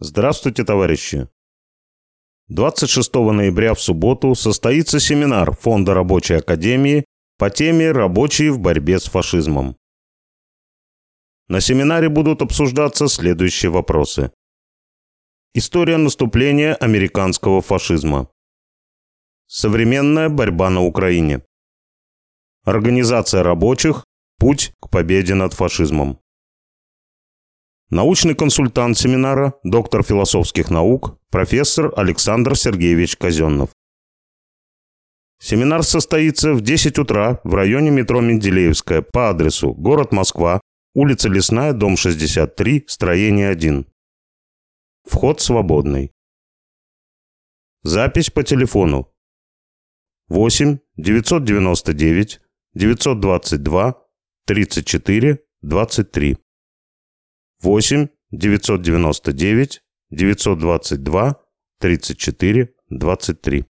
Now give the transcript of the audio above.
Здравствуйте, товарищи! 26 ноября в субботу состоится семинар Фонда Рабочей Академии по теме «Рабочие в борьбе с фашизмом». На семинаре будут обсуждаться следующие вопросы. История наступления американского фашизма. Современная борьба на Украине. Организация рабочих. Путь к победе над фашизмом. Научный консультант семинара, доктор философских наук, профессор Александр Сергеевич Казеннов. Семинар состоится в 10 утра в районе метро Менделеевская по адресу город Москва, улица Лесная, дом 63, строение 1. Вход свободный. Запись по телефону 8 999 922 34 23. 8 999 922 34 23.